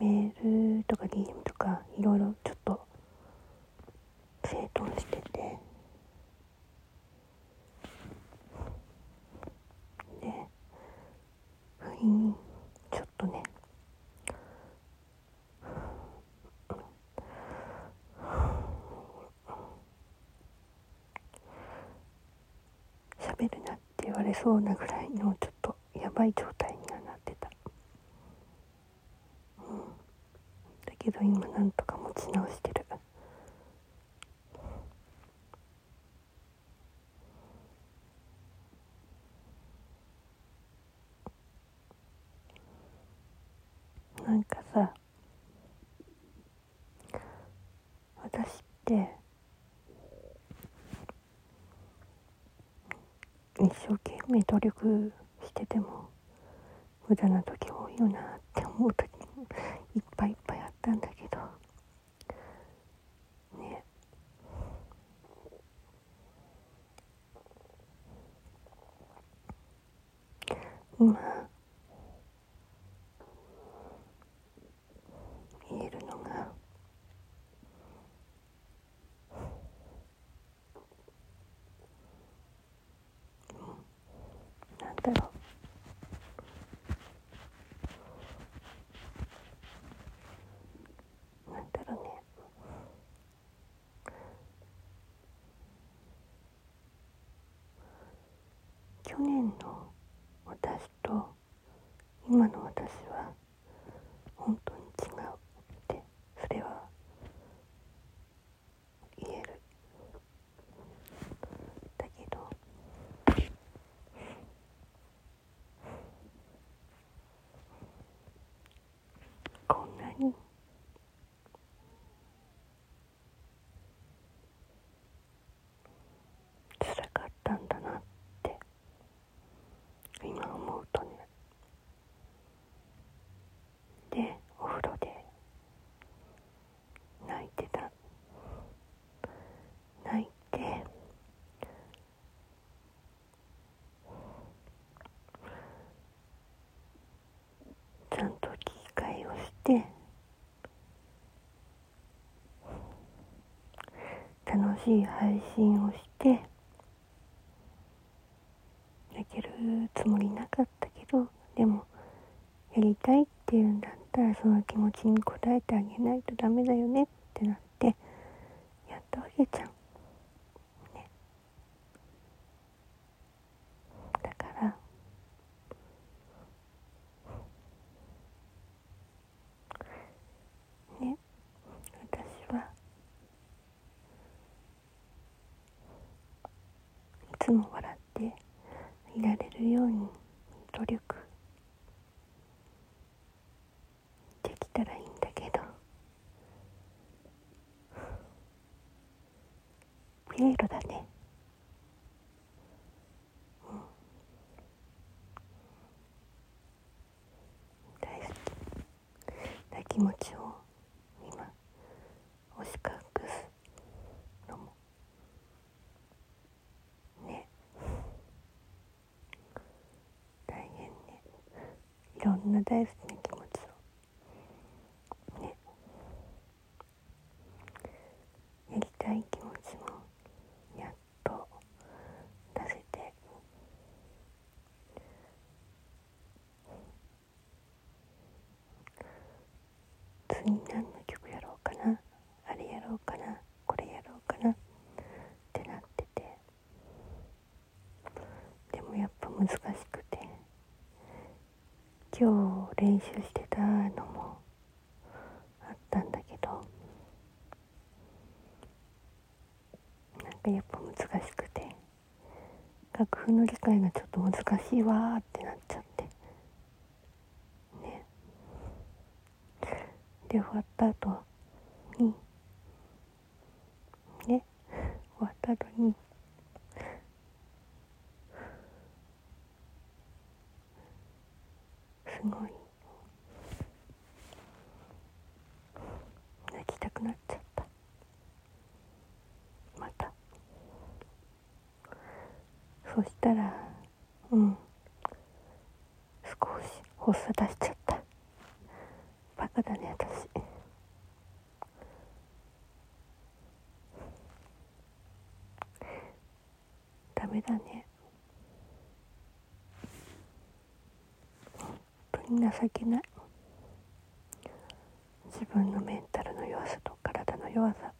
メールとか DM とかいろいろちょっと整頓してて。で不意にちょっとね。喋るなって言われそうなぐらいのちょっとやばい状態にはなってた、うん、今なんとか持ち直してる。なんかさ私って一生懸命努力してても無駄な時多いよなって思う時もいっぱいいっぱいったんだけど。ね。今。言えるのが。なんだろうなんだろうね去年の私と今の私は本当に違うってそれは言える。だけどこんなに辛かったんだなって今思うとねでお風呂で泣いてた泣いてちゃんと聞き替えをして楽しい配信をして泣けるつもりなかったけどでもやりたいっていうんだったらその気持ちに応えてあげないとダメだよねってなってやったわけじゃん。ね、だからね私はいつも笑っていられるように努力できたらいいんだけどピエロだね。うん。大好き。な気持ちを今押し隠すのもね大変ねいろんな大好きな気持ちをねやりたい気持ちもやっと出せて次何のやろうかなあれやろうかなこれやろうかなってなっててでもやっぱ難しくて今日練習してたのもあったんだけどなんかやっぱ難しくて楽譜の理解がちょっと難しいわってなっちゃって。ね。で終わった後にね。終わった後にすごい泣きたくなっちゃったまたそしたらうん。少し発作出しちゃった。バカだね私。ダメだね。本当に情けない。自分のメンタルの弱さと体の弱さ。